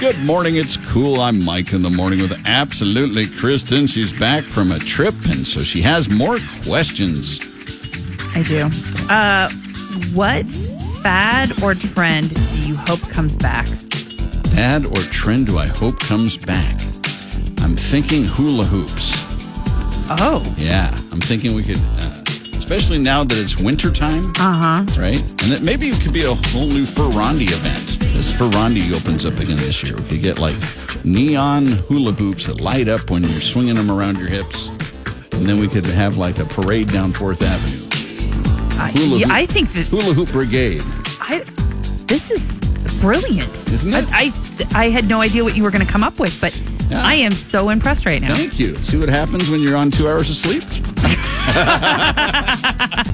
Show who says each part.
Speaker 1: Good morning. It's cool. I'm Mike in the morning with absolutely Kristen. She's back from a trip, and so she has more questions.
Speaker 2: I do. Uh, what fad or trend do you hope comes back?
Speaker 1: Fad or trend do I hope comes back? I'm thinking hula hoops.
Speaker 2: Oh,
Speaker 1: Yeah, I'm thinking we could, uh, especially now that it's wintertime,
Speaker 2: uh huh.
Speaker 1: right? And that maybe it could be a whole new Ferrandi event. This Ferrandi opens up again this year. We could get like neon hula hoops that light up when you're swinging them around your hips. And then we could have like a parade down Fourth Avenue.
Speaker 2: I,
Speaker 1: Hula hoop.
Speaker 2: I think that
Speaker 1: Hula hoop brigade.
Speaker 2: I, this is brilliant,
Speaker 1: Isn't it?
Speaker 2: I, I I had no idea what you were going to come up with, but
Speaker 1: Yeah.
Speaker 2: I am so impressed right now.
Speaker 1: Thank you. See what happens when you're on two hours of sleep?